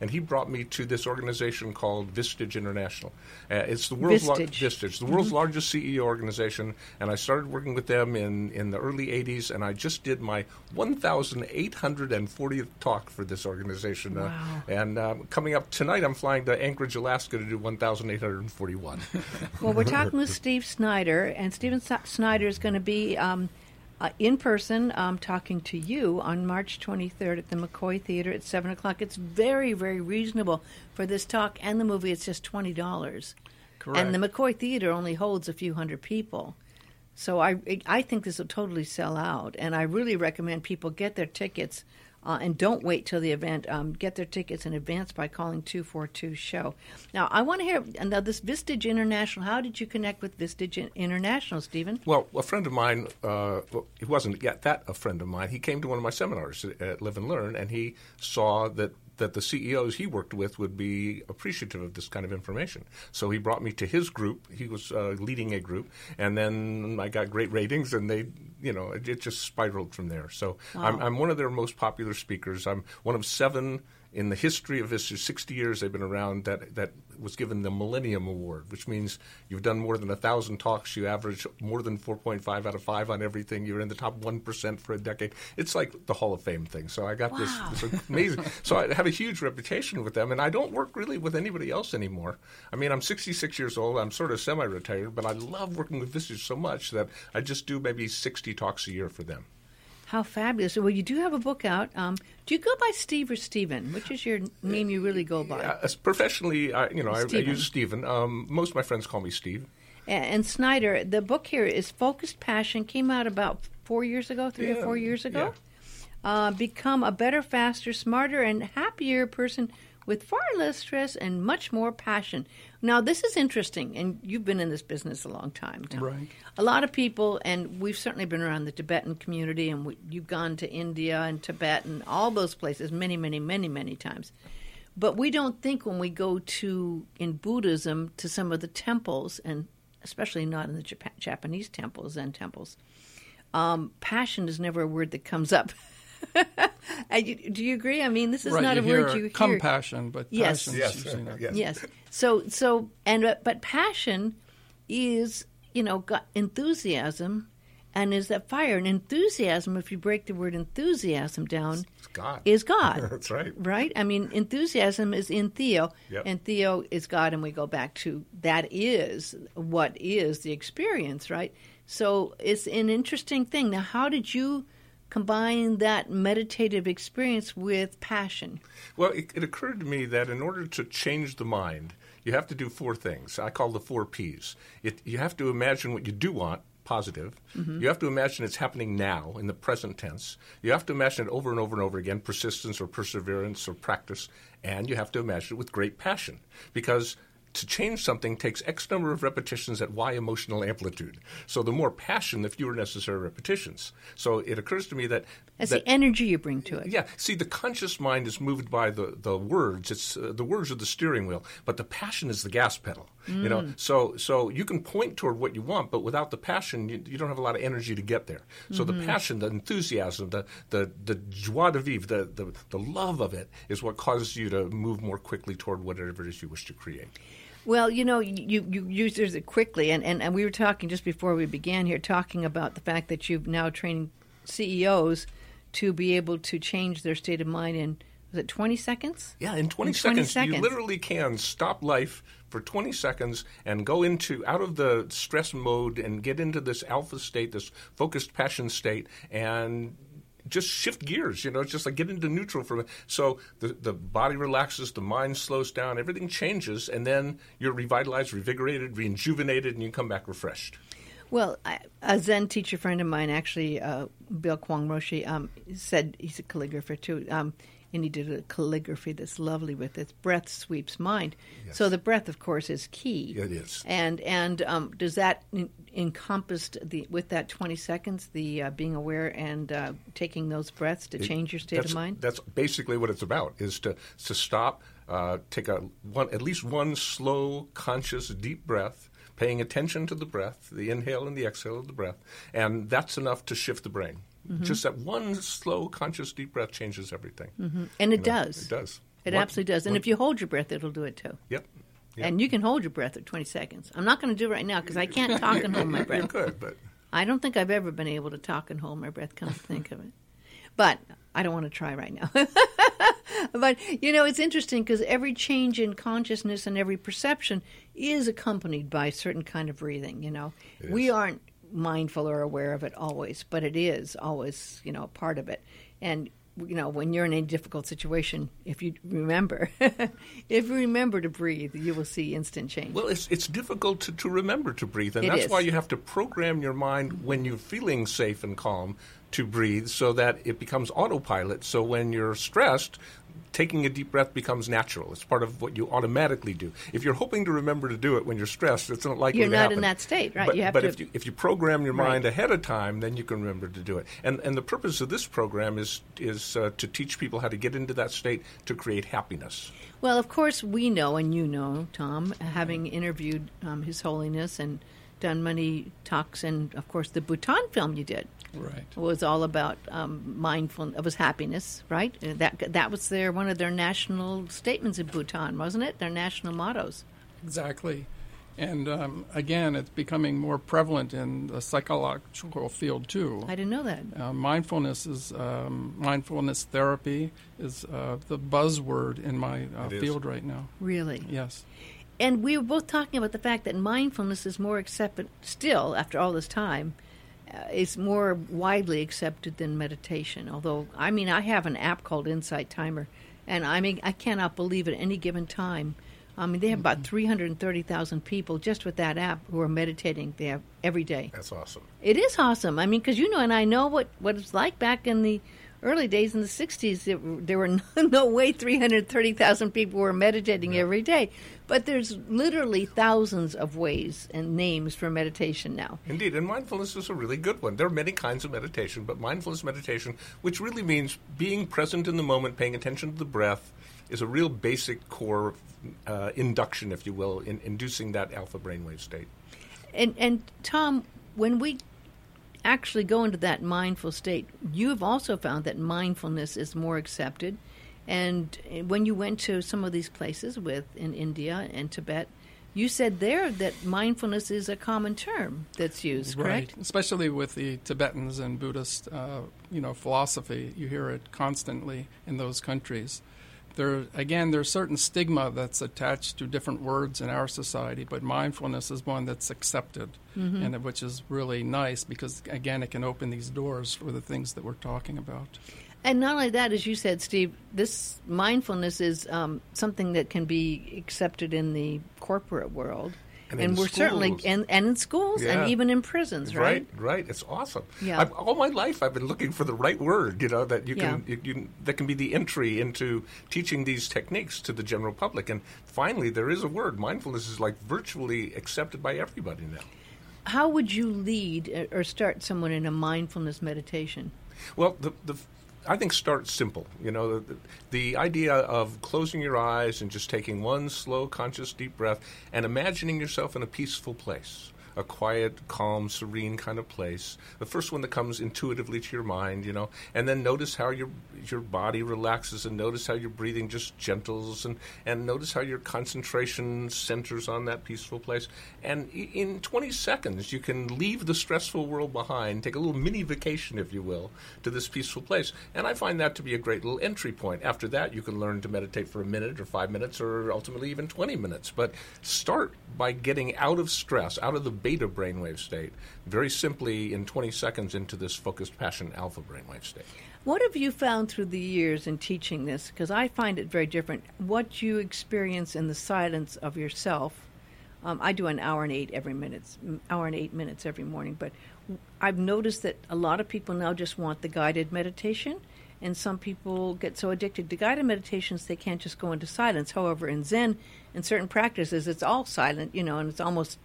and he brought me to this organization called Vistage International. Uh, it's the world's Vistage. Vistage, the world's largest CEO organization, and I started working with them in, in the early 80s, and I just did my 1,840th talk for this organization. Uh, Wow. and um, coming up tonight, I'm flying to Anchorage, Alaska to do 1,841. Well, we're talking with Steve Snyder, and Steven S- Snyder is going to be um, uh, in person um, talking to you on March 23rd at the McCoy Theater at 7 o'clock. It's very, very reasonable for this talk and the movie. It's just $20. And the McCoy Theater only holds a few hundred people. So I, I think this will totally sell out, and I really recommend people get their tickets uh, and don't wait till the event. Um, get their tickets in advance by calling two four two show. Now I want to hear now this Vistage International. How did you connect with Vistage International, Stephen? Well, a friend of mine, uh, he wasn't yet that a friend of mine. He came to one of my seminars at Live and Learn, and he saw that that the CEOs he worked with would be appreciative of this kind of information. So he brought me to his group. He was uh, leading a group, and then I got great ratings, and they, you know, it, it just spiraled from there. So I'm, I'm one of their most popular speakers. I'm one of seven in the history of this 60 years they've been around that that was given the Millennium Award, which means you've done more than a thousand talks. You average more than 4.5 out of five on everything. You're in the top one percent for a decade. It's like the Hall of Fame thing. So I got Wow. this, this amazing. so I have a huge reputation with them, and I don't work really with anybody else anymore. I mean, I'm 66 years old. I'm sort of semi-retired, but I love working with Vistage so much that I just do maybe 60 talks a year for them. How fabulous! Well, you do have a book out. Um, do you go by Steve or Stephen? Which is your name you really go by? As professionally, I, you know, I, I use Stephen. Um, most of my friends call me Steve. A- And Snyder, the book here is Focused Passion. Came out about four years ago, three or four years ago. Uh, become a better, faster, smarter, and happier person with far less stress and much more passion. Now, this is interesting, and you've been in this business a long time. Tom. Right. A lot of people, and we've certainly been around the Tibetan community, and we, you've gone to India and Tibet and all those places many, many, many, many times. But we don't think when we go to in Buddhism to some of the temples, and especially not in the Japa- Japanese temples and temples, um, passion is never a word that comes up. And you- Do you agree? I mean, this is right, not a hear word you hear. compassion, but Yes. passion Yes, is usually yes. Yes. So so and uh, but passion is you know got enthusiasm and is that fire and enthusiasm if you break the word enthusiasm down It's God. is God. That's right. Right? I mean enthusiasm is in theo Yep. and theo is God and we go back to that is what is the experience, right? So it's an interesting thing. Now how did you combine that meditative experience with passion? Well, it, it occurred to me that in order to change the mind, you have to do four things. I call the four P's. It, you have to imagine what you do want, positive. Mm-hmm. You have to imagine it's happening now in the present tense. You have to imagine it over and over and over again, persistence or perseverance or practice. And you have to imagine it with great passion. Because to change something takes X number of repetitions at Y emotional amplitude. So the more passion, the fewer necessary repetitions. So it occurs to me that That's that the energy you bring to it. yeah, see, the conscious mind is moved by the, the words. It's uh, the words are the steering wheel, but the passion is the gas pedal. You know, so so you can point toward what you want, but without the passion, you, you don't have a lot of energy to get there. So the passion, the enthusiasm, the the the joie de vivre, the, the the love of it is what causes you to move more quickly toward whatever it is you wish to create. Well, you know, you you used it quickly, and, and, and we were talking just before we began here, talking about the fact that you've now trained CEOs to be able to change their state of mind in was it twenty seconds? Yeah, in 20, In 20 seconds, seconds. you literally can stop life for 20 seconds and go into out of the stress mode and get into this alpha state, this focused passion state, and just shift gears. You know, it's just like get into neutral for a minute. So the the body relaxes, the mind slows down, everything changes, and then you're revitalized, revigorated, rejuvenated, and you come back refreshed. Well, I, a Zen teacher friend of mine, actually, uh, Bill Kwong Roshi, um, said he's a calligrapher too, um, and he did a calligraphy that's lovely with it. Breath sweeps mind. So the breath, of course, is key. It is. And and um, does that en- encompass the with that twenty seconds the uh, being aware and uh, taking those breaths to change your state of mind? That's basically what it's about: is to to stop, uh, take a one at least one slow, conscious, deep breath, paying attention to the breath, the inhale and the exhale of the breath, and that's enough to shift the brain. Mm-hmm. Just that one slow, conscious, deep breath changes everything. and it You know, does. It does. It absolutely does. And if you hold your breath, it'll do it too. Yep. Yep. And you can hold your breath at 20 seconds. I'm not going to do it right now because I can't talk and hold my You breath. could, but I don't think I've ever been able to talk and hold my breath, come to think of it. But I don't want to try right now. but, you know, it's interesting because every change in consciousness and every perception is accompanied by a certain kind of breathing, you know. We aren't mindful or aware of it always, but it is always, you know, a part of it. And, you know, when you're in a difficult situation, if you remember, if you remember to breathe, you will see instant change. Well, it's it's difficult to, to remember to breathe, and It that's is. why you have to program your mind when you're feeling safe and calm to breathe, so that it becomes autopilot. So when you're stressed, taking a deep breath becomes natural. It's part of what you automatically do. If you're hoping to remember to do it when you're stressed, it's not likely You're to not happen. in that state, right? But, You have but to- if you if you program your mind Right. ahead of time, then you can remember to do it. And and the purpose of this program is is uh, to teach people how to get into that state to create happiness. Well, of course, we know, and you know, Tom, having interviewed um, His Holiness and done many talks, and of course, the Bhutan film you did Right. was all about um, mindful. It was happiness, right? Uh, That that was their one of their national statements in Bhutan, wasn't it? Their national mottos. Exactly. And um, again, it's becoming more prevalent in the psychological field too. I didn't know that. Uh, mindfulness is um, mindfulness therapy is uh, the buzzword in my uh, field right now. Really. Yes. And we were both talking about the fact that mindfulness is more accepted still after all this time. Uh, is more widely accepted than meditation. Although, I mean, I have an app called Insight Timer, and I mean, I cannot believe at any given time. I mean, they have about 330,000 people just with that app who are meditating there every day. That's awesome. It is awesome. I mean, because you know, and I know what, what it's like back in the early days in the 60s. There, were- there were no, no way 330,000 people were meditating every day. But there's literally thousands of ways and names for meditation now. Indeed, and mindfulness is a really good one. There are many kinds of meditation, but mindfulness meditation, which really means being present in the moment, paying attention to the breath, is a real basic core uh, induction, if you will, in inducing that alpha brainwave state. And, and Tom, when we actually go into that mindful state, you've also found that mindfulness is more accepted. And when you went to some of these places with in India and Tibet, you said there that mindfulness is a common term that's used, correct? Right. Especially with the Tibetans and Buddhist, uh, you know, philosophy, you hear it constantly in those countries. There, again, there's certain stigma that's attached to different words in our society, but mindfulness is one that's accepted, Mm-hmm. and which is really nice because, again, it can open these doors for the things that we're talking about. And not only that, as you said, Steve, this mindfulness is um, something that can be accepted in the corporate world. And in we're certainly and, and in schools Yeah. and even in prisons, right? right, It's awesome. Yeah. I've, all my life, I've been looking for the right word. You know that you can, Yeah. you, you, that can be the entry into teaching these techniques to the general public. And finally, there is a word. Mindfulness is like virtually accepted by everybody now. How would you lead uh, or start someone in a mindfulness meditation? Well, the, the I think start simple. You know, the, the idea of closing your eyes and just taking one slow, conscious, deep breath and imagining yourself in a peaceful place. A quiet, calm, serene kind of place. The first one that comes intuitively to your mind, you know, and then notice how your your body relaxes, and notice how your breathing just gentles, and and notice how your concentration centers on that peaceful place. And in 20 seconds, you can leave the stressful world behind, take a little mini vacation, if you will, to this peaceful place. And I find that to be a great little entry point. After that, you can learn to meditate for a minute or five minutes or ultimately even 20 minutes. But start by getting out of stress, out of the beta brainwave state, very simply in 20 seconds into this focused passion alpha brainwave state. What have you found through the years in teaching this? Because I find it very different. What you experience in the silence of yourself. Um, I do an hour and eight every minute, hour and eight minutes every morning. But I've noticed that a lot of people now just want the guided meditation, and some people get so addicted to guided meditations they can't just go into silence. However, in Zen, in certain practices, it's all silent, you know, and it's almost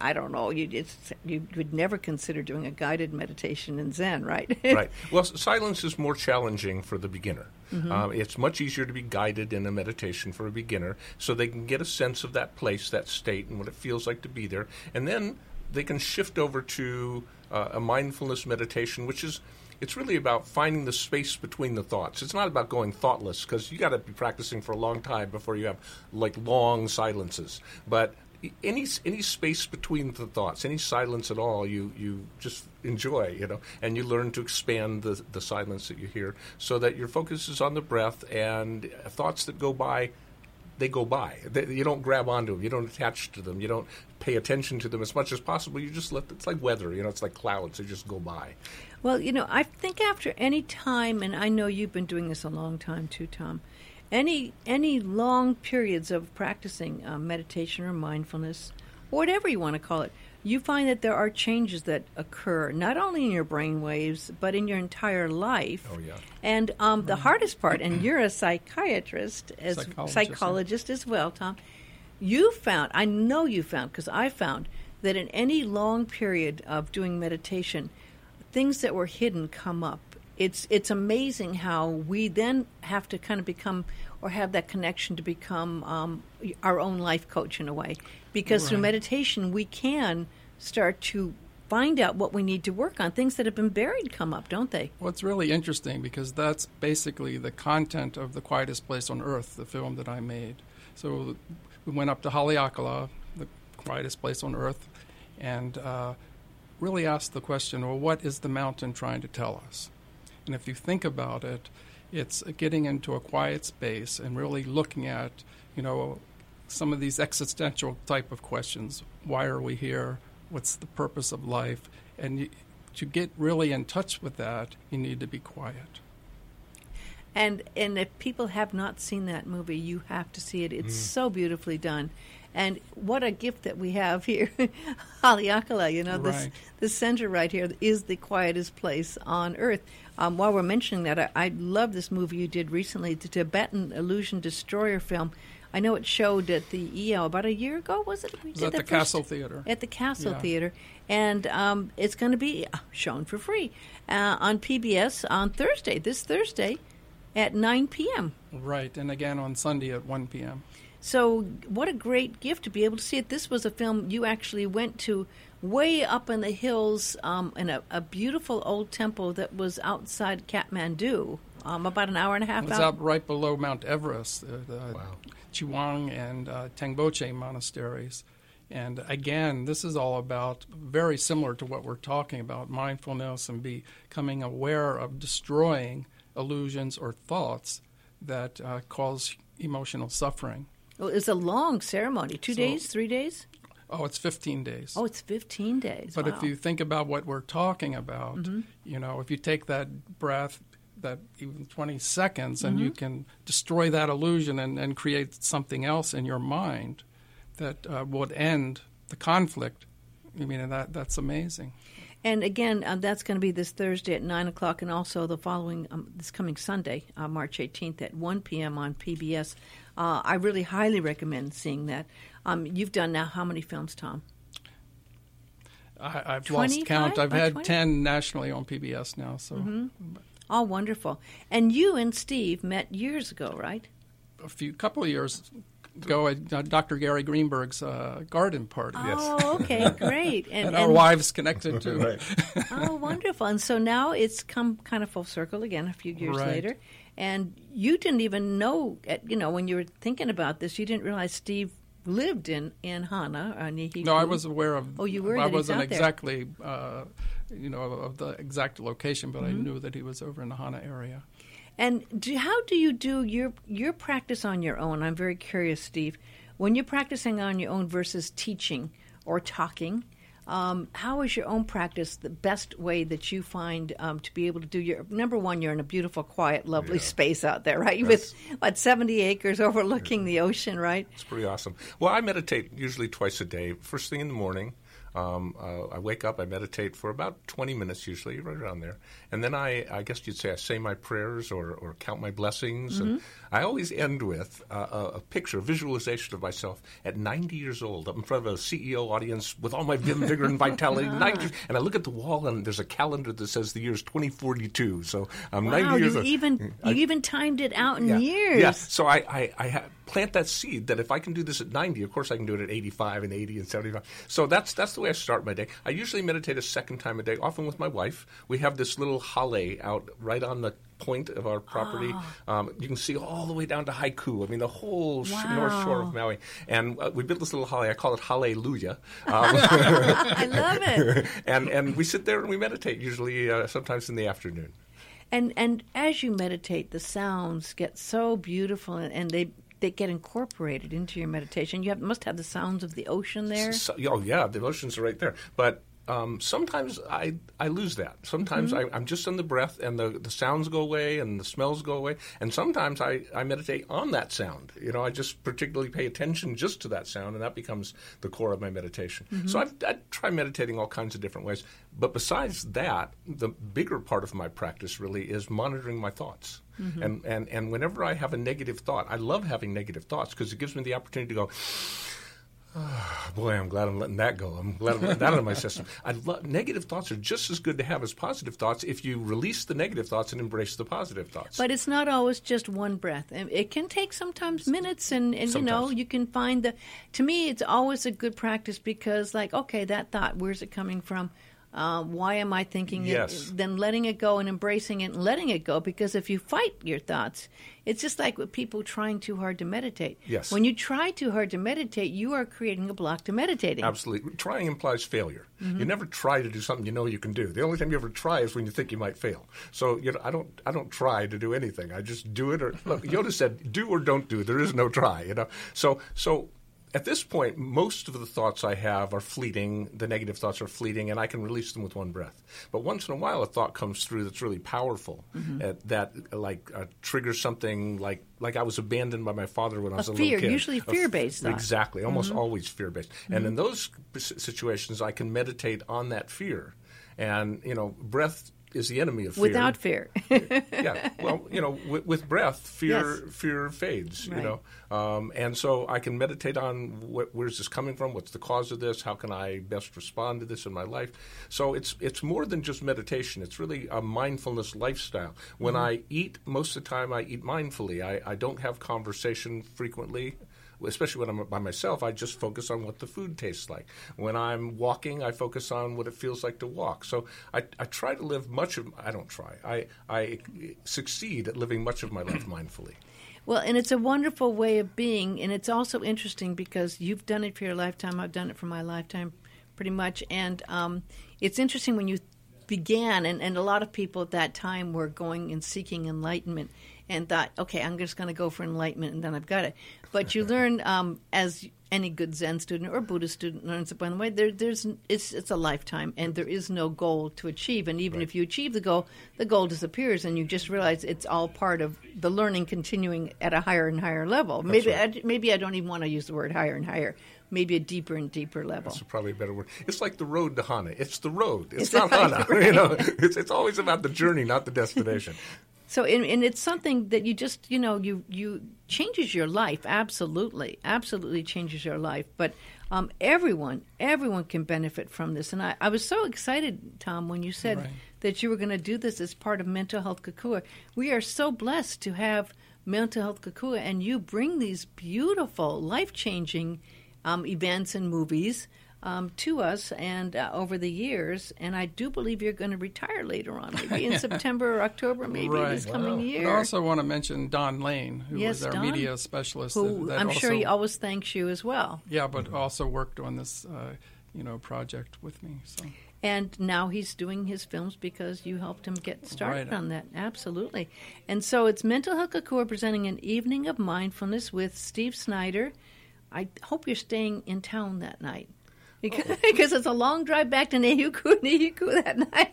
I don't know. You it's, you would never consider doing a guided meditation in Zen, right? right. Well, silence is more challenging for the beginner. Mm-hmm. Um, it's much easier to be guided in a meditation for a beginner, so they can get a sense of that place, that state, and what it feels like to be there, and then they can shift over to uh, a mindfulness meditation, which is it's really about finding the space between the thoughts. It's not about going thoughtless because you got to be practicing for a long time before you have like long silences. But any any space between the thoughts, any silence at all, you you just enjoy, you know, and you learn to expand the the silence that you hear, so that your focus is on the breath and thoughts that go by. They go by. They, you don't grab onto them. You don't attach to them. You don't pay attention to them as much as possible. You just let. It's like weather. You know, it's like clouds. They just go by. Well, you know, I think after any time, and I know you've been doing this a long time too, Tom any any long periods of practicing uh, meditation or mindfulness, or whatever you want to call it, you find that there are changes that occur not only in your brain waves but in your entire life. Oh yeah. And um, the hardest part, and you're a psychiatrist as Psychologist, psychologist as well, Tom. You found, I know you found, because I found that in any long period of doing meditation, things that were hidden come up it's it's amazing how we then have to kind of become or have that connection to become um, our own life coach in a way because through meditation we can start to find out what we need to work on things that have been buried come up don't they Well, it's really interesting because that's basically the content of The Quietest Place on Earth, the film that I made. So we went up to Haleakala, the quietest place on Earth, and uh, really asked the question well, what is the mountain trying to tell us? And if you think about it, it's getting into a quiet space and really looking at, you know, some of these existential type of questions. Why are we here? What's the purpose of life? And you, to get really in touch with that, you need to be quiet. And and if people have not seen that movie, you have to see it. It's mm. so beautifully done. And what a gift that we have here, Haleakala. You know, this Right. this center right here is the quietest place on earth. Um, while we're mentioning that, I, I love this movie you did recently, the Tibetan Illusion Destroyer film. I know it showed at the EL about a year ago. Was it? We It was did at the Castle Theater. at the Castle Yeah. Theater, and um, it's going to be uh, shown for free uh, on PBS on Thursday, this Thursday, at 9 p.m. Right, and again on Sunday at 1 p.m. So, what a great gift to be able to see it. This was a film you actually went to way up in the hills um, in a, a beautiful old temple that was outside Kathmandu, um, about an hour and a half It was out right below Mount Everest, uh, the Wow. Chiwang and uh, Tengboche monasteries. And again, this is all about very similar to what we're talking about mindfulness and becoming aware of destroying illusions or thoughts that uh, cause emotional suffering. Well, it's a long ceremony. Two So- days, three days? Oh, it's 15 days. Oh, it's 15 days. But wow. if you think about what we're talking about, Mm-hmm. you know, if you take that breath, that even 20 seconds, and Mm-hmm. you can destroy that illusion and, and create something else in your mind that uh, would end the conflict, I mean, that that's amazing. And again, uh, that's going to be this Thursday at 9 o'clock, and also the following, um, this coming Sunday, uh, March 18th at 1 p.m. on PBS. Uh, I really highly recommend seeing that. Um, you've done now how many films, Tom? I, I've 25 lost count. I've had 20? 10 nationally on PBS now, so Mm-hmm. Oh, wonderful. And you and Steve met years ago, right? a few couple of years ago at uh, Dr. Gary Greenberg's uh, garden party. Oh, okay, great. And, And our and- wives connected too. Right. oh, wonderful. And so now it's come kind of full circle again a few years Right. later. And you didn't even know, you know, when you were thinking about this, you didn't realize Steve lived in, in Hana. Or Nahiku. No, I was aware of. Oh, you were I wasn't exactly, uh, you know, of the exact location, but Mm-hmm. I knew that he was over in the Hana area. And do, how do you do your your practice on your own? I'm very curious, Steve. When you're practicing on your own versus teaching or talking, um, how is your own practice the best way that you find um, to be able to do your number one? You're in a beautiful, quiet, lovely Yeah. space out there, right? That's- With what 70 acres overlooking the ocean, right? It's pretty awesome. Well, I meditate usually twice a day. First thing in the morning, um, uh, I wake up, I meditate for about 20 minutes usually, right around there. And then I, I guess you'd say I say my prayers or, or count my blessings. And I always end with uh, a, a picture, a visualization of myself at 90 years old up in front of a CEO audience with all my vim, vigor, and vitality. 90 and I look at the wall and there's a calendar that says the year is 2042. So I'm Wow, 90 years you old. even you even timed it out in yeah. years. Yeah. So I, I, I ha- plant that seed that if I can do this at 90, of course I can do it at 85 and 80 and 75. So that's that's the way I start my day. I usually meditate a second time a day, often with my wife. We have this little hale out right on the point of our property. Oh. Um, you can see all the way down to Haiku. I mean, the whole sh- north shore of Maui. And uh, we built this little hale. I call it Hallelujah. Um, I love it. and and we sit there and we meditate. Usually, uh, sometimes in the afternoon. And and as you meditate, the sounds get so beautiful, and, and they they get incorporated into your meditation. You have, must have the sounds of the ocean there. So, oh yeah, the oceans are right there. But um, sometimes I I lose that. Sometimes Mm-hmm. I, I'm just in the breath, and the, the sounds go away, and the smells go away. And sometimes I, I meditate on that sound. You know, I just particularly pay attention just to that sound, and that becomes the core of my meditation. Mm-hmm. So I've, I try meditating all kinds of different ways. But besides that, the bigger part of my practice really is monitoring my thoughts. Mm-hmm. And, and and whenever I have a negative thought, I love having negative thoughts because it gives me the opportunity to go. Boy, I'm glad I'm letting that go. I'm glad I'm letting that out of my system. I love, negative thoughts are just as good to have as positive thoughts if you release the negative thoughts and embrace the positive thoughts. But it's not always just one breath. It can take sometimes minutes, and, and you know you can find the. To me, it's always a good practice because, like, okay, that thought, where's it coming from? Uh, why am I thinking Yes. it? Then letting it go and embracing it and letting it go. Because if you fight your thoughts, it's just like with people trying too hard to meditate. Yes. When you try too hard to meditate, you are creating a block to meditating. Absolutely. Trying implies failure. Mm-hmm. You never try to do something you know you can do. The only time you ever try is when you think you might fail. So you know, I don't I don't try to do anything. I just do it or look, Yoda said, do or don't do. There is no try, you know. So so at this point, most of the thoughts I have are fleeting. The negative thoughts are fleeting, and I can release them with one breath. But once in a while, a thought comes through that's really powerful, Mm-hmm. uh, that like uh, triggers something like like I was abandoned by my father when I was a, fear, little kid. usually fear-based thought. Exactly, almost always fear based. And in those situations, I can meditate on that fear. And, you know, breath is the enemy of fear. Without fear. yeah. Well, you know, with, with breath, fear Yes. fear fades. Right. You know, um, and so I can meditate on wh- where's this coming from? What's the cause of this? How can I best respond to this in my life? So it's it's more than just meditation. It's really a mindfulness lifestyle. When Mm-hmm. I eat, most of the time I eat mindfully. I, I don't have conversation frequently especially when I'm by myself, I just focus on what the food tastes like. When I'm walking, I focus on what it feels like to walk. So I, I try to live much of I don't try. I I succeed at living much of my life mindfully. Well, and it's a wonderful way of being, and it's also interesting because you've done it for your lifetime. I've done it for my lifetime, pretty much. And um, it's interesting when you began, and, and a lot of people at that time were going and seeking enlightenment and thought, okay, I'm just going to go for enlightenment, and then I've got it. But you learn, um, as any good Zen student or Buddhist student learns, by the way, there, there's it's it's a lifetime, and there is no goal to achieve. And even if you achieve the goal, the goal disappears, and you just realize it's all part of the learning continuing at a higher and higher level. maybe right. I, maybe I don't even want to use the word higher and higher. Maybe a deeper and deeper level. That's probably a better word. It's like the road to Hana. It's the road. It's, It's not right, Hana. You know, it's it's always about the journey, not the destination. So, and, and it's something that you just, you know, you you changes your life. Absolutely, absolutely changes your life. But um, everyone, everyone can benefit from this. And I, I was so excited, Tom, when you said Right. that you were going to do this as part of Mental Health Kokua. We are so blessed to have Mental Health Kokua, and you bring these beautiful, life changing um, events and movies. Um, to us and uh, over the years, and I do believe you're going to retire later on, maybe in September or October, maybe Right. this coming Wow. year. I also want to mention Don Lane, who Yes, was our Don, media specialist. who that I'm also, sure he always thanks you as well. Yeah, but also worked on this, uh, you know, project with me. So And now he's doing his films because you helped him get started Right. on that. Absolutely. And so it's Mental Health Kokua presenting an evening of mindfulness with Steve Snyder. I hope you're staying in town that night. Because, because it's a long drive back to Nahiku, Nahiku that night.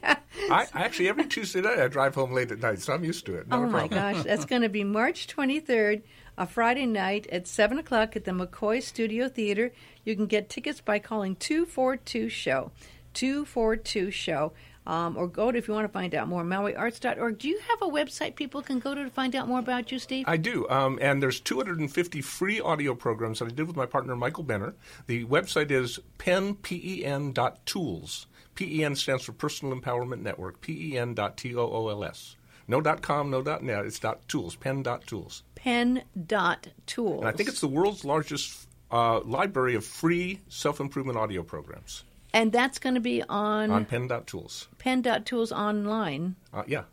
I, actually every Tuesday night I drive home late at night, so I'm used to it. Not oh my gosh, that's going to be March 23rd, a Friday night at 7 o'clock at the McCoy Studio Theater. You can get tickets by calling 242 SHOW. 242 SHOW. Um, or go to, if you want to find out more, MauiArts.org. Do you have a website people can go to to find out more about you, Steve? I do, um, and there's 250 free audio programs that I did with my partner Michael Benner. The website is penpen.tools. PEN dot tools. PEN stands for Personal Empowerment Network. pen.tools. No dot .com, no dot .net. It's dot .tools. Pen dot .tools. Pen dot tools. And I think it's the world's largest uh, library of free self-improvement audio programs. And that's going to be on, on pen.tools. pen.tools online. Uh, yeah.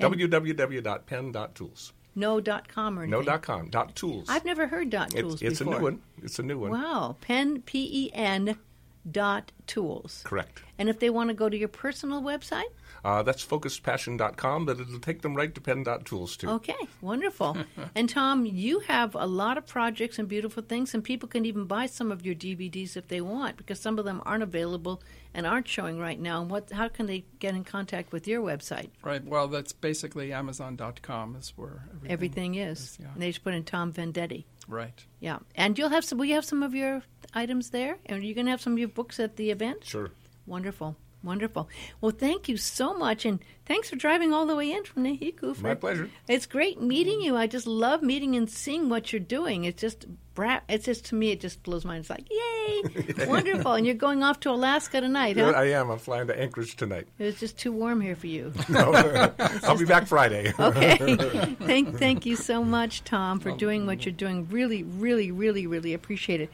And- www.pen.tools. No dot com or No anything. dot com. Dot tools. I've never heard dot tools it's, it's a new one. It's a new one. Wow. Pen, P E N dot tools. Correct. And if they want to go to your personal website, Uh, that's focusedpassion.com, but it'll take them right to pen.tools too. okay, wonderful. and Tom, you have a lot of projects and beautiful things, and people can even buy some of your DVDs if they want, because some of them aren't available and aren't showing right now. And what? How can they get in contact with your website? Right. Well, that's basically Amazon.com is where everything, Everything is. is, yeah. And they just put in Tom Vendetti. Right. Yeah, and you'll have some. Will you have some of your items there? And are you're going to have some of your books at the event. Sure. Wonderful, wonderful. Well, thank you so much, and thanks for driving all the way in from Nahiku. For, My pleasure. It's great meeting you. I just love meeting and seeing what you're doing. It's just, it's just to me, it just blows my. Mind. It's like, yay, wonderful! And you're going off to Alaska tonight, huh? I am. I'm flying to Anchorage tonight. It's just too warm here for you. I'll be back Friday. Okay. thank, thank you so much, Tom, for doing what you're doing. Really, really, really, really appreciate it.